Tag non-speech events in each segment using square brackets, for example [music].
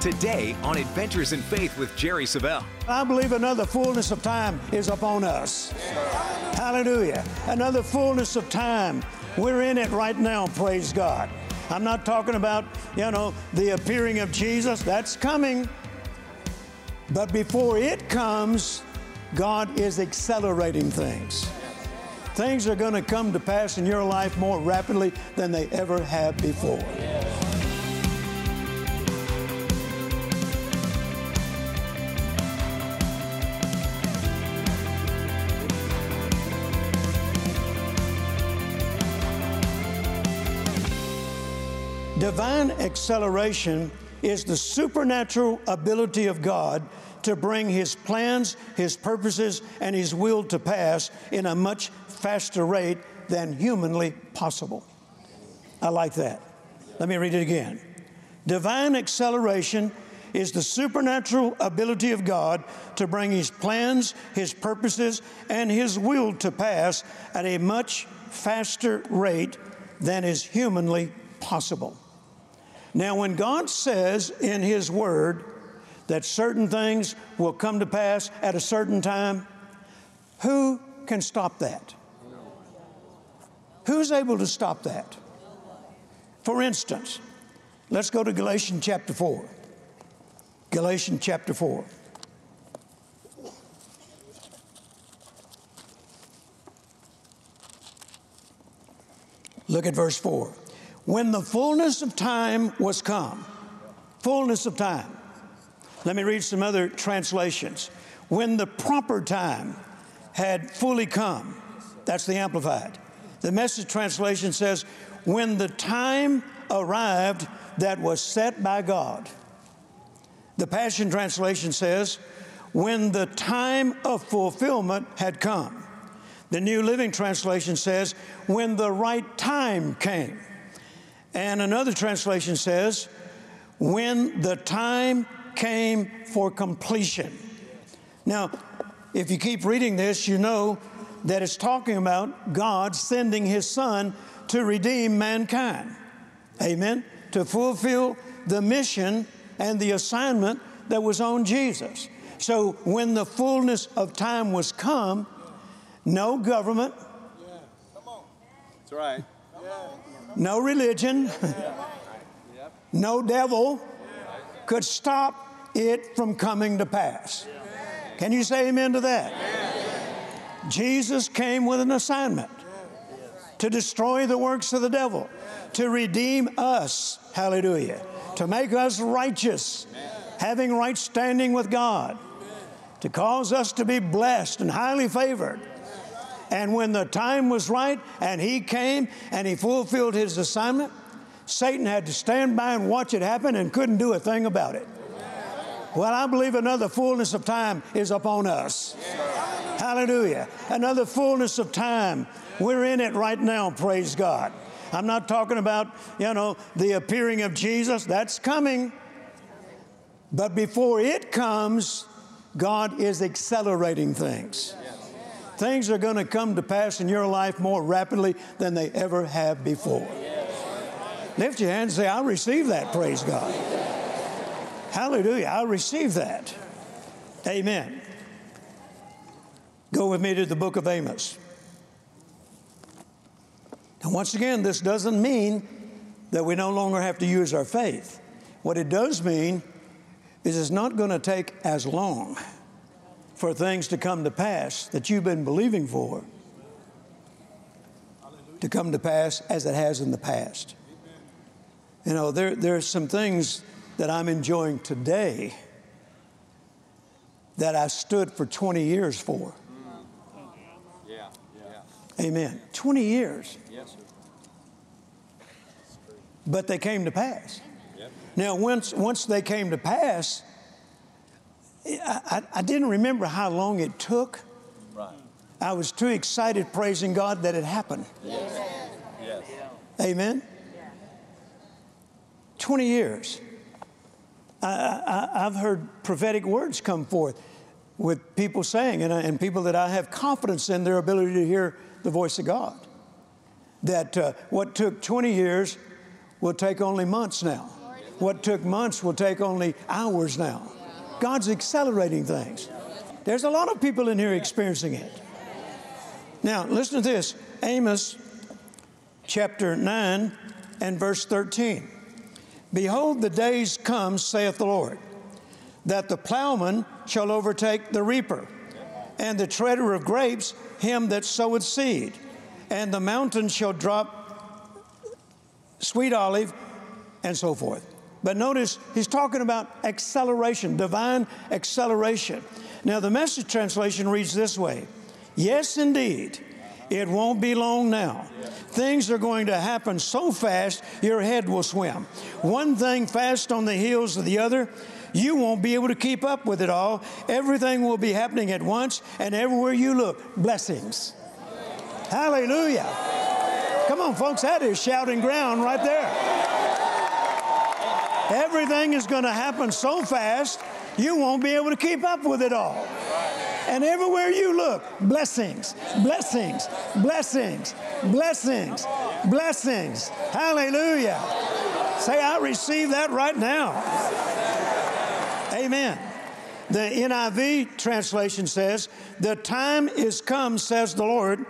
Today on Adventures in Faith with Jerry Savelle. I believe another fullness of time is upon us. Hallelujah. Another fullness of time. We're in it right now, praise God. I'm not talking about, you know, the appearing of Jesus. That's coming. But before it comes, God is accelerating things. Things are going to come to pass in your life more rapidly than they ever have before. Divine acceleration is the supernatural ability of God to bring His plans, His purposes, and His will to pass in a much faster rate than humanly possible. I like that. Let me read it again. Divine acceleration is the supernatural ability of God to bring His plans, His purposes, and His will to pass at a much faster rate than is humanly possible. Now, when God says in His Word that certain things will come to pass at a certain time, who can stop that? Who's able to stop that? For instance, let's go to Galatians chapter 4. Galatians chapter 4. Look at verse 4. When the fullness of time was come, fullness of time. Let me read some other translations. When the proper time had fully come, that's the Amplified. The message translation says, when the time arrived that was set by God. The Passion Translation says, when the time of fulfillment had come. The New Living Translation says, when the right time came. And another translation says, when the time came for completion. Now, if you keep reading this, you know that it's talking about God sending His Son to redeem mankind. Amen? To fulfill the mission and the assignment that was on Jesus. So when the fullness of time was come, no government. Yeah. Come on. That's right. No religion, [laughs] no devil could stop it from coming to pass. Can you say amen to that? Jesus came with an assignment to destroy the works of the devil, to redeem us, hallelujah, to make us righteous, having right standing with God, to cause us to be blessed and highly favored. And when the time was right and he came and he fulfilled his assignment, Satan had to stand by and watch it happen and couldn't do a thing about it. Well, I believe another fullness of time is upon us. Hallelujah. Another fullness of time. We're in it right now, praise God. I'm not talking about, you know, the appearing of Jesus. That's coming. But before it comes, God is accelerating things. Things are going to come to pass in your life more rapidly than they ever have before. Lift your hands and say, I receive that, praise God. Hallelujah, I receive that. Amen. Go with me to the book of Amos. And once again, this doesn't mean that we no longer have to use our faith. What it does mean is it's not going to take as long for things to come to pass that you've been believing for to come to pass as it has in the past. You know, there, there are some things that I'm enjoying today that I stood for 20 years for. Yeah. Yeah. Amen. 20 years. Yes, sir. But they came to pass. Yep. Now, once, once they came to pass, I, I, I didn't remember how long it took. Right. I was too excited praising God that it happened. Yes. Yes. Amen. 20 years. I, I, I've heard prophetic words come forth with people saying, and, and people that I have confidence in their ability to hear the voice of God, that uh, what took 20 years will take only months now. what took months will take only hours now. God's accelerating things. There's a lot of people in here experiencing it. Now, listen to this Amos chapter 9 and verse 13. Behold, the days come, saith the Lord, that the plowman shall overtake the reaper, and the treader of grapes him that soweth seed, and the mountain shall drop sweet olive, and so forth. But notice he's talking about acceleration, divine acceleration. Now, the message translation reads this way Yes, indeed. It won't be long now. Things are going to happen so fast, your head will swim. One thing fast on the heels of the other, you won't be able to keep up with it all. Everything will be happening at once, and everywhere you look, blessings. Hallelujah. Come on, folks, that is shouting ground right there. Everything is going to happen so fast, you won't be able to keep up with it all. And everywhere you look, blessings, blessings, blessings, blessings, blessings. Hallelujah. Say, I receive that right now. Amen. The NIV translation says, The time is come, says the Lord,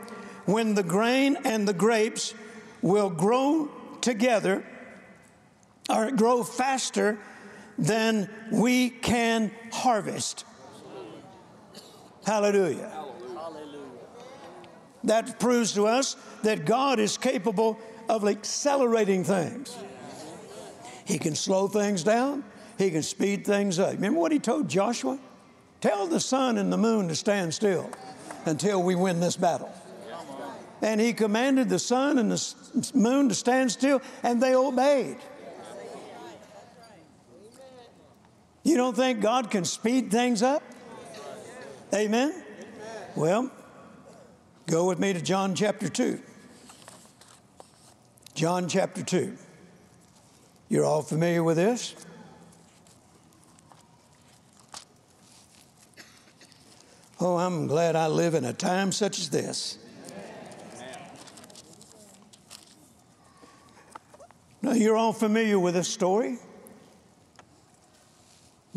when the grain and the grapes will grow together or grow faster than we can harvest. Hallelujah. That proves to us that God is capable of accelerating things. He can slow things down, He can speed things up. Remember what He told Joshua? Tell the sun and the moon to stand still until we win this battle. And He commanded the sun and the moon to stand still, and they obeyed. You don't think God can speed things up? Amen? Well, go with me to John chapter 2. John chapter 2. You're all familiar with this? Oh, I'm glad I live in a time such as this. Now, you're all familiar with this story.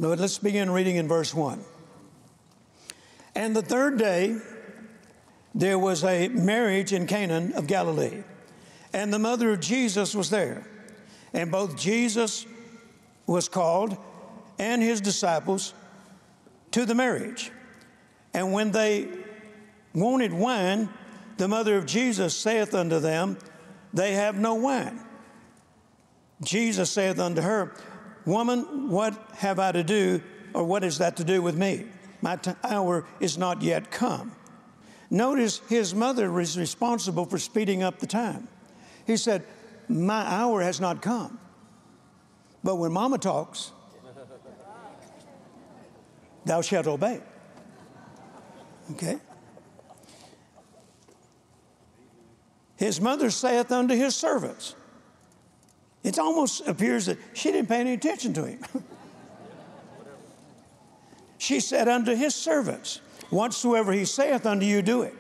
But let's begin reading in verse 1. And the third day, there was a marriage in Canaan of Galilee, and the mother of Jesus was there. And both Jesus was called and his disciples to the marriage. And when they wanted wine, the mother of Jesus saith unto them, They have no wine. Jesus saith unto her, Woman, what have I to do, or what is that to do with me? My t- hour is not yet come. Notice his mother was responsible for speeding up the time. He said, My hour has not come. But when mama talks, thou shalt obey. Okay? His mother saith unto his servants, it almost appears that she didn't pay any attention to him. [laughs] she said unto his servants, Whatsoever he saith unto you, do it.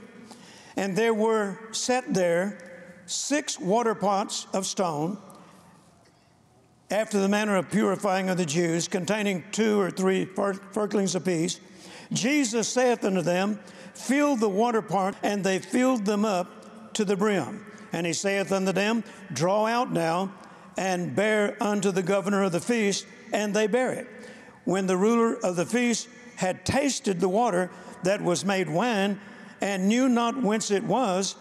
And there were set there six water pots of stone, after the manner of purifying of the Jews, containing two or three firkins apiece. Jesus saith unto them, Fill the water pot, and they filled them up to the brim. And he saith unto them, Draw out now and bear unto the governor of the feast, and they bear it. When the ruler of the feast had tasted the water that was made wine, and knew not whence it was,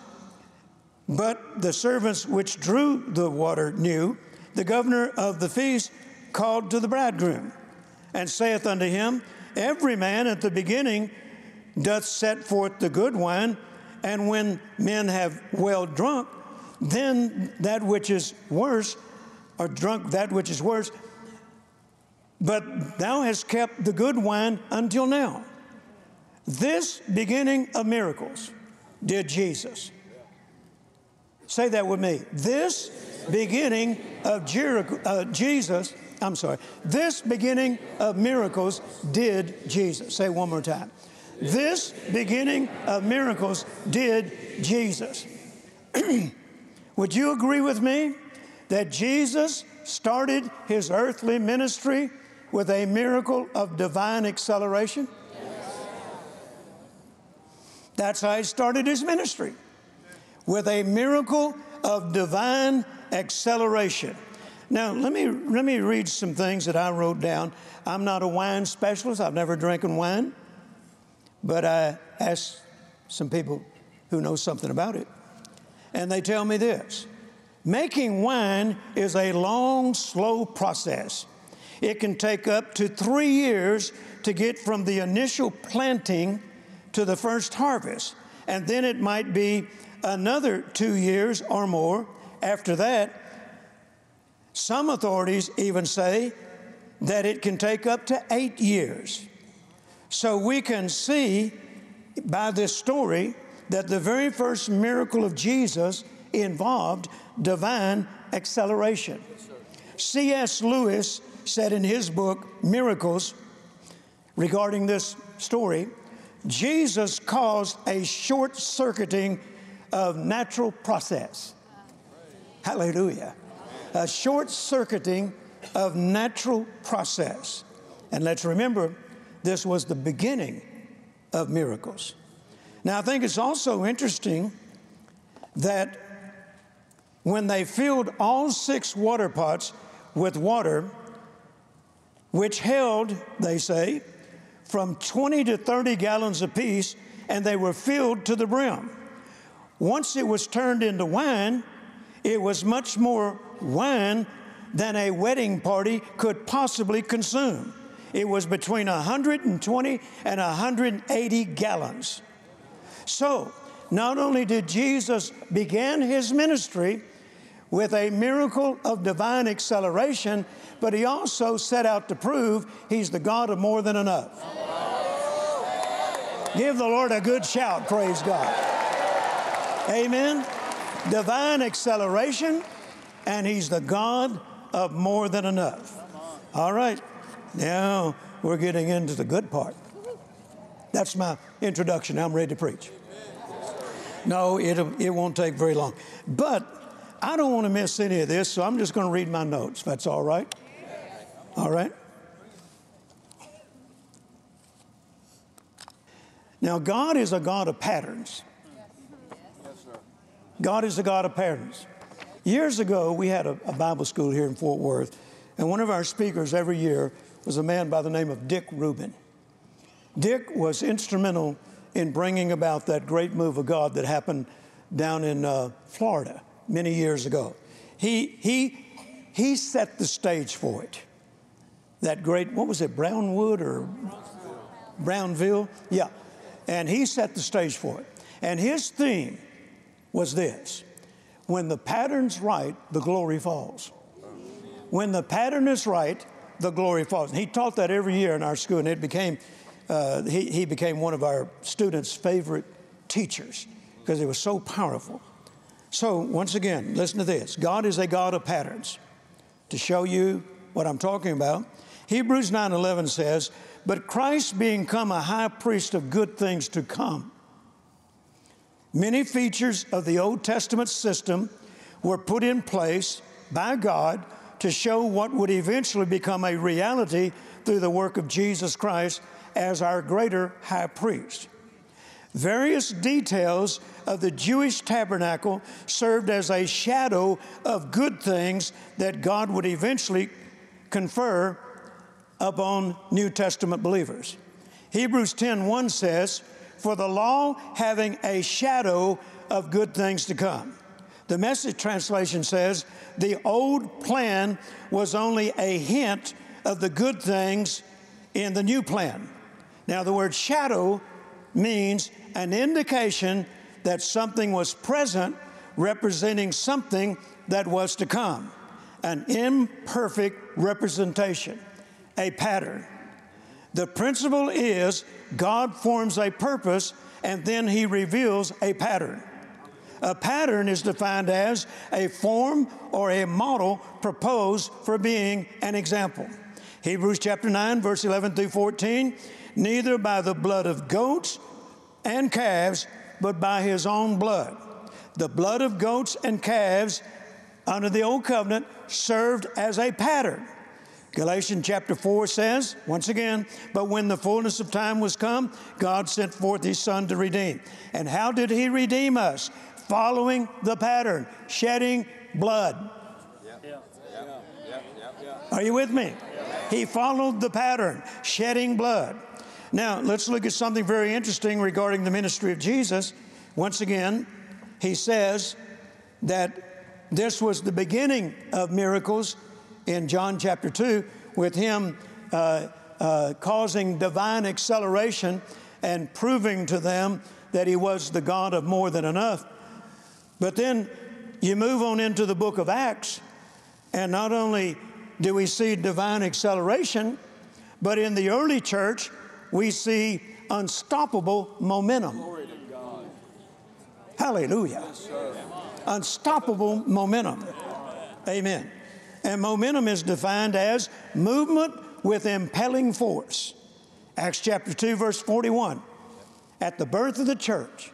but the servants which drew the water knew, the governor of the feast called to the bridegroom, and saith unto him, Every man at the beginning doth set forth the good wine, and when men have well drunk, then that which is worse or drunk that which is worse. But thou hast kept the good wine until now. This beginning of miracles did Jesus. Say that with me. This beginning of Jericho, uh, Jesus, I'm sorry, this beginning of miracles did Jesus. Say one more time. This beginning of miracles did Jesus. [clears throat] Would you agree with me that Jesus started his earthly ministry with a miracle of divine acceleration? That's how he started his ministry with a miracle of divine acceleration. Now, let me, let me read some things that I wrote down. I'm not a wine specialist, I've never drinking wine, but I asked some people who know something about it, and they tell me this making wine is a long, slow process. It can take up to three years to get from the initial planting to the first harvest, and then it might be another two years or more after that some authorities even say that it can take up to eight years. So we can see by this story that the very first miracle of Jesus involved divine acceleration. C.S. Lewis said in his book, Miracles, regarding this story, Jesus caused a short circuiting of natural process. Hallelujah a short circuiting of natural process. And let's remember, this was the beginning of miracles. Now, I think it's also interesting that when they filled all six water pots with water, which held, they say, from 20 to 30 gallons apiece, and they were filled to the brim. Once it was turned into wine, it was much more wine than a wedding party could possibly consume. It was between 120 and 180 gallons. So, not only did Jesus begin his ministry with a miracle of divine acceleration, but he also set out to prove he's the God of more than enough. Give the Lord a good shout, praise God. Amen. Divine acceleration and He's the God of more than enough. All right, now we're getting into the good part. That's my introduction. I'm ready to preach. No, it, it won't take very long. But I don't want to miss any of this, so I'm just going to read my notes. That's all right? All right? Now, God is a God of patterns. God is a God of patterns. Years ago, we had a, a, Bible school here in Fort Worth, and one of our speakers every year was a man by the name of Dick Reuben. Dick was instrumental in bringing about that great move of God that happened down in uh, Florida many years ago. He, he, he set the stage for it. That great, what was it, Brownwood or Brownville? Yeah. And he set the stage for it. And his theme was this when the pattern's right, the glory falls. When the pattern is right, the glory falls. And he taught that every year in our school, and it became, uh, he, he became one of our students' favorite teachers because it was so powerful. So, once again, listen to this God is a God of patterns. To show you what I'm talking about, Hebrews 9:11 says, "But Christ being come a high priest of good things to come, Many features of the Old Testament system were put in place by God to show what would eventually become a reality through the work of Jesus Christ as our greater high priest. Various details of the Jewish tabernacle served as a shadow of good things that God would eventually confer upon New Testament believers. Hebrews 10:1 says, for the law having a shadow of good things to come. The message translation says the old plan was only a hint of the good things in the new plan. Now, the word shadow means an indication that something was present representing something that was to come, an imperfect representation, a pattern. The principle is God forms a purpose and then he reveals a pattern. A pattern is defined as a form or a model proposed for being an example. Hebrews chapter 9, verse 11 through 14 neither by the blood of goats and calves, but by his own blood. The blood of goats and calves under the old covenant served as a pattern. Galatians chapter 4 says, once again, but when the fullness of time was come, God sent forth his Son to redeem. And how did he redeem us? Following the pattern, shedding blood. Are you with me? He followed the pattern, shedding blood. Now, let's look at something very interesting regarding the ministry of Jesus. Once again, he says that this was the beginning of miracles in John chapter 2 with him uh, uh, causing divine acceleration and proving to them that he was the God of more than enough. But then you move on into the book of Acts, and not only do we see divine acceleration, but in the early church, we see unstoppable momentum. Hallelujah. Unstoppable momentum. Amen. And momentum is defined as movement with impelling force. Acts chapter 2, verse 41. At the birth of the church,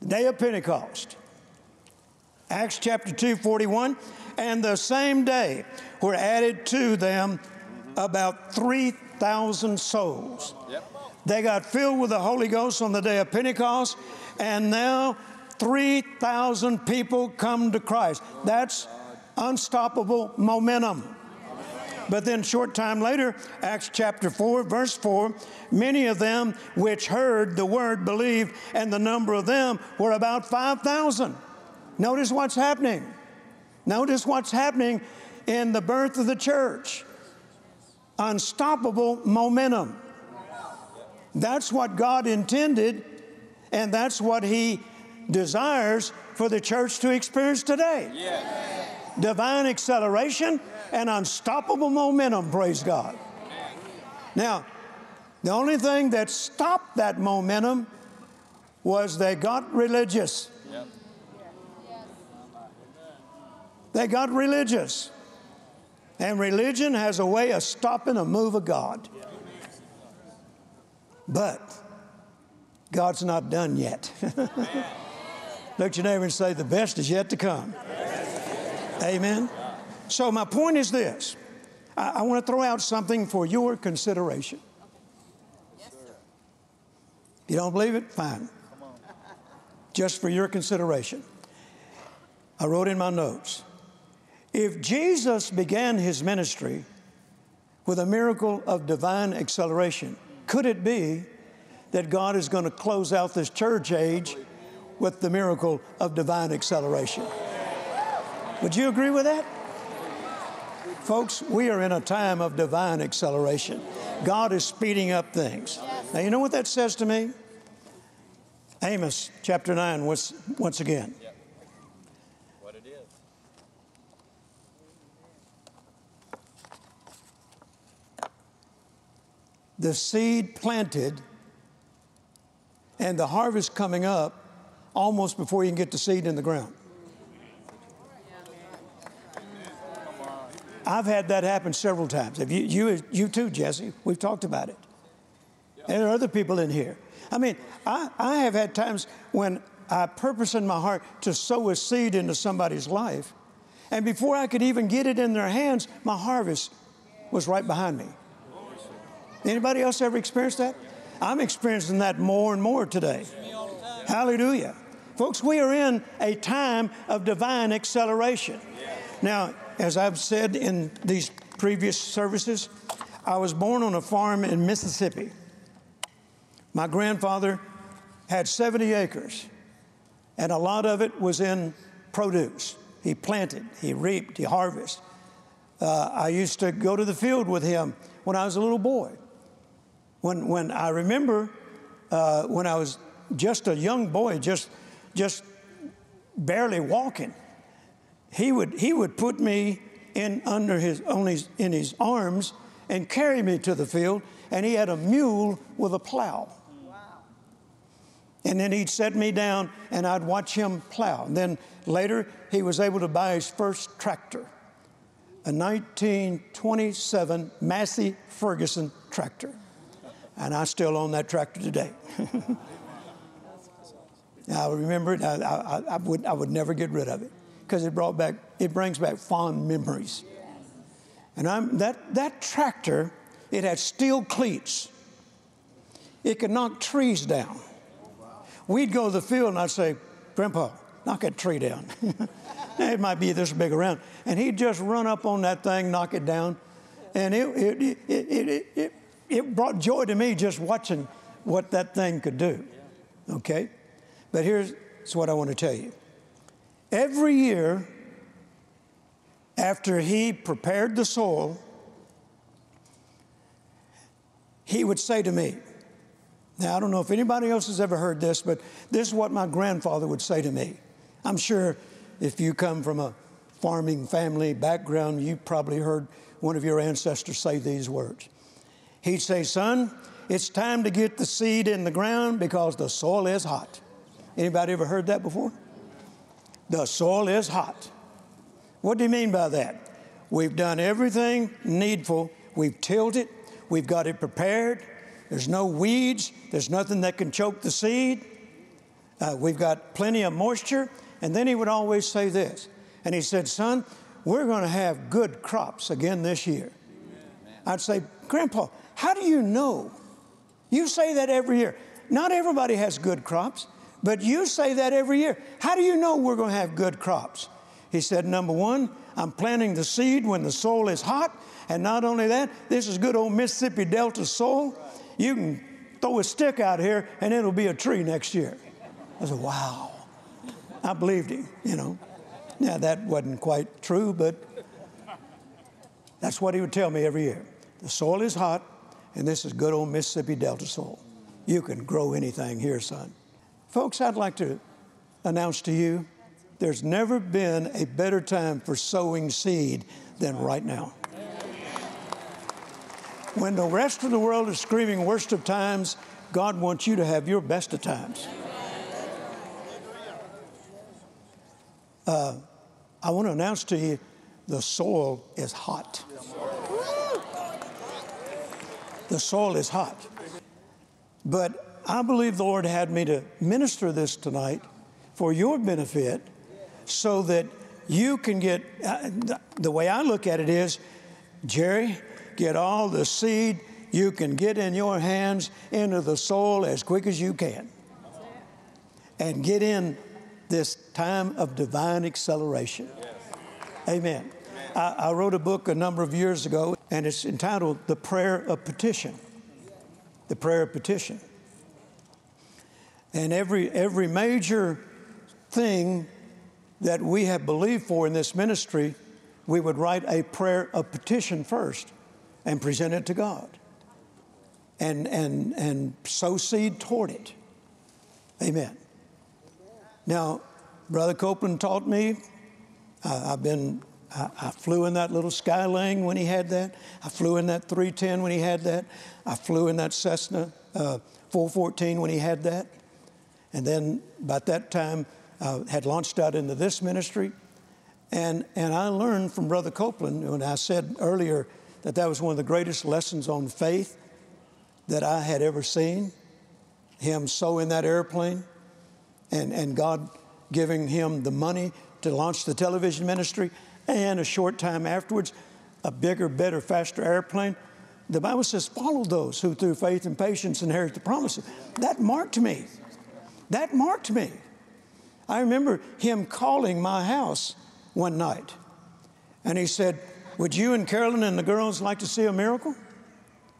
the day of Pentecost, Acts chapter 2, 41, and the same day were added to them about 3,000 souls. Yep. They got filled with the Holy Ghost on the day of Pentecost, and now 3,000 people come to Christ. That's unstoppable momentum. But then, short time later, Acts chapter 4, verse 4, many of them which heard the word believed, and the number of them were about 5,000. Notice what's happening. Notice what's happening in the birth of the church. Unstoppable momentum. That's what God intended, and that's what He desires for the church to experience today. Yes divine acceleration and unstoppable momentum, praise God. Now, the only thing that stopped that momentum was they got religious. They got religious. And religion has a way of stopping a move of God. But God's not done yet. [laughs] Look your neighbor and say, The best is yet to come. Amen. So, my point is this I, I want to throw out something for your consideration. You don't believe it? Fine. Just for your consideration. I wrote in my notes if Jesus began his ministry with a miracle of divine acceleration, could it be that God is going to close out this church age with the miracle of divine acceleration? Would you agree with that? Folks, we are in a time of divine acceleration. God is speeding up things. Now, you know what that says to me? Amos chapter 9, once, once again. What The seed planted and the harvest coming up almost before you can get the seed in the ground. I've had that happen several times. Have you, you, you too, Jesse. We've talked about it. And there are other people in here. I mean, I, I have had times when I purpose in my heart to sow a seed into somebody's life, and before I could even get it in their hands, my harvest was right behind me. Anybody else ever experienced that? I'm experiencing that more and more today. Hallelujah. Folks, we are in a time of divine acceleration. Now, as I've said in these previous services, I was born on a farm in Mississippi. My grandfather had 70 acres, and a lot of it was in produce. He planted, he reaped, he harvested. Uh, I used to go to the field with him when I was a little boy. When, when I remember uh, when I was just a young boy, just, just barely walking, he would, he would put me in under his, on his, in his arms and carry me to the field, and he had a mule with a plow. And then he'd set me down and I'd watch him plow. And then later, he was able to buy his first tractor, a 1927 Massey Ferguson tractor. And I still own that tractor today. [laughs] I remember it, I, I, I, would, I would never get rid of it because it brought back, it brings back fond memories. And I'm, that, that tractor, it had steel cleats. It could knock trees down. We'd go to the field and I'd say, Grandpa, knock that tree down. [laughs] it might be this big around. And he'd just run up on that thing, knock it down. And it, it, it, it, it, brought joy to me just watching what that thing could do. Okay? But here's what I want to tell you. Every year, after he prepared the soil, he would say to me, now, I don't know if anybody else has ever heard this, but this is what my grandfather would say to me. I'm sure if you come from a farming family background, you probably heard one of your ancestors say these words. He'd say, Son, it's time to get the seed in the ground because the soil is hot. Anybody ever heard that before? The soil is hot. What do you mean by that? We've done everything needful. We've tilled it. We've got it prepared. There's no weeds. There's nothing that can choke the seed. Uh, we've got plenty of moisture. And then he would always say this. And he said, Son, we're going to have good crops again this year. I'd say, Grandpa, how do you know? You say that every year. Not everybody has good crops, but you say that every year. How do you know we're going to have good crops? He said, Number one, I'm planting the seed when the soil is hot. And not only that, this is good old Mississippi Delta soil. You can throw a stick out here and it'll be a tree next year. I said, wow. I believed him, you know. Now, that wasn't quite true, but that's what he would tell me every year. The soil is hot, and this is good old Mississippi Delta soil. You can grow anything here, son. Folks, I'd like to announce to you there's never been a better time for sowing seed than right now. When the rest of the world is screaming worst of times, God wants you to have your best of times. Uh, I want to announce to you the soil is hot. The soil is hot. But I believe the Lord had me to minister this tonight for your benefit so that you can get, uh, the way I look at it is, Jerry, get all the seed you can get in your hands into the soil as quick as you can. And get in this time of divine acceleration. Amen. I, I, wrote a book a number of years ago, and it's entitled The Prayer of Petition. The Prayer of Petition. And every, every major thing that we have believed for in this ministry, we would write a prayer of petition first and present it to God and, and, and sow seed toward it. Amen. Now, Brother Copeland taught me. I've been, I, I, flew in that little Skylane when he had that. I flew in that 310 when he had that. I flew in that Cessna uh, 414 when he had that. And then, about that time, uh, had launched out into this ministry. And, and I learned from Brother Copeland, when I said earlier that that was one of the greatest lessons on faith that I had ever seen. Him so in that airplane and, and God giving him the money to launch the television ministry, and a short time afterwards, a bigger, better, faster airplane. The Bible says, follow those who through faith and patience inherit the promises. That marked me. That marked me. I remember him calling my house one night, and he said, would you and Carolyn and the girls like to see a miracle?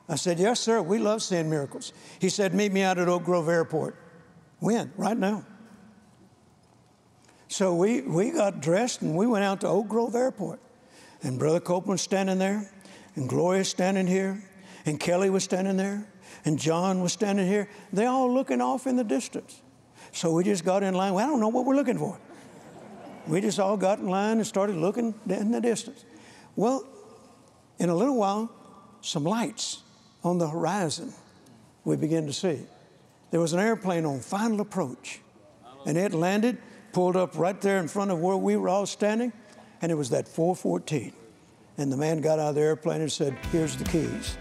I said, Yes, sir. We love seeing miracles. He said, Meet me out at Oak Grove Airport. When? Right now. So we, we got dressed and we went out to Oak Grove Airport. And Brother Copeland standing there, and Gloria standing here, and Kelly was standing there, and John was standing here. They all looking off in the distance. So we just got in line. Well, I don't know what we're looking for. We just all got in line and started looking in the distance. Well, in a little while, some lights on the horizon we began to see. There was an airplane on final approach, and it landed, pulled up right there in front of where we were all standing, and it was that 414. And the man got out of the airplane and said, Here's the keys,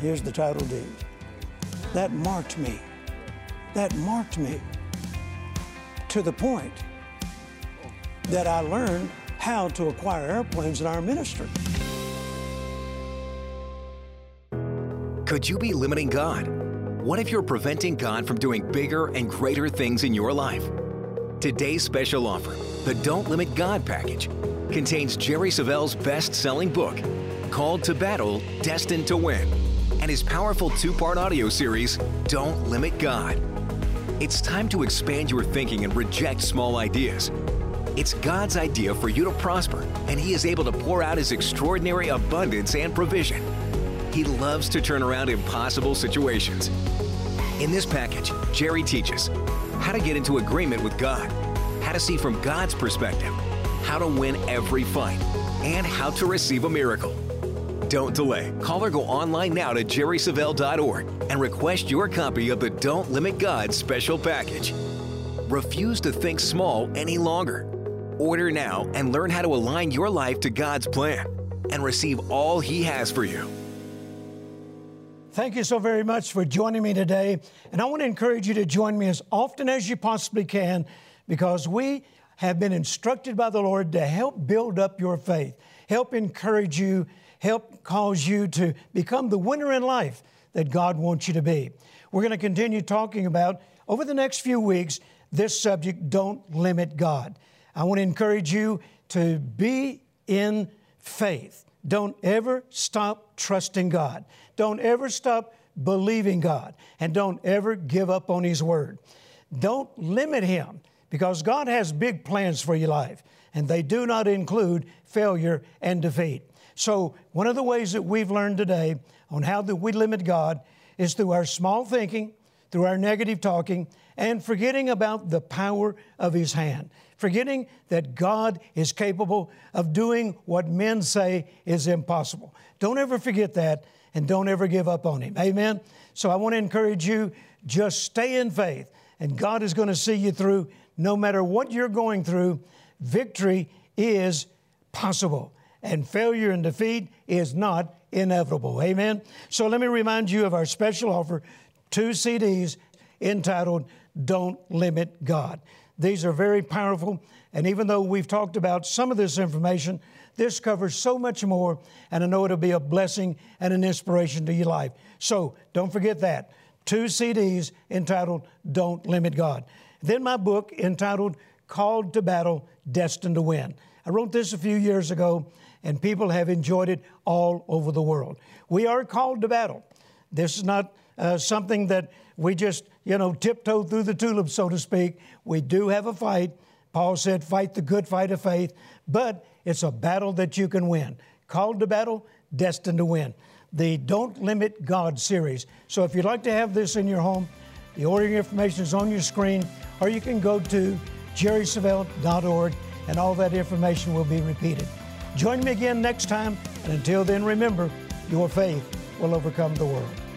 here's the title deed. That marked me. That marked me to the point that I learned how to acquire airplanes in our ministry. Could you be limiting God? What if you're preventing God from doing bigger and greater things in your life? Today's special offer, the Don't Limit God package, contains Jerry Savelle's best selling book, Called to Battle, Destined to Win, and his powerful two part audio series, Don't Limit God. It's time to expand your thinking and reject small ideas. It's God's idea for you to prosper, and He is able to pour out His extraordinary abundance and provision. He loves to turn around impossible situations. In this package, Jerry teaches how to get into agreement with God, how to see from God's perspective, how to win every fight, and how to receive a miracle. Don't delay. Call or go online now to jerrysavelle.org and request your copy of the Don't Limit God special package. Refuse to think small any longer. Order now and learn how to align your life to God's plan and receive all He has for you. Thank you so very much for joining me today. And I want to encourage you to join me as often as you possibly can because we have been instructed by the Lord to help build up your faith, help encourage you, help cause you to become the winner in life that God wants you to be. We're going to continue talking about over the next few weeks this subject don't limit God. I want to encourage you to be in faith. Don't ever stop trusting God. Don't ever stop believing God. And don't ever give up on His Word. Don't limit Him because God has big plans for your life, and they do not include failure and defeat. So, one of the ways that we've learned today on how that we limit God is through our small thinking, through our negative talking, and forgetting about the power of His hand forgetting that God is capable of doing what men say is impossible. Don't ever forget that and don't ever give up on Him. Amen? So I want to encourage you just stay in faith, and God is going to see you through no matter what you're going through. Victory is possible, and failure and defeat is not inevitable. Amen? So let me remind you of our special offer two CDs entitled Don't Limit God. These are very powerful. And even though we've talked about some of this information, this covers so much more, and I know it'll be a blessing and an inspiration to your life. So don't forget that. Two CDs entitled Don't Limit God. Then my book entitled Called to Battle, Destined to Win. I wrote this a few years ago, and people have enjoyed it all over the world. We are called to battle. This is not uh, something that we just, you know, tiptoe through the tulips, so to speak. We do have a fight. Paul said, fight the good fight of faith, but it's a battle that you can win. Called to battle, destined to win. The Don't Limit God series. So if you'd like to have this in your home, the ordering information is on your screen, or you can go to jerrysavelle.org and all that information will be repeated. Join me again next time, and until then, remember, your faith will overcome the world.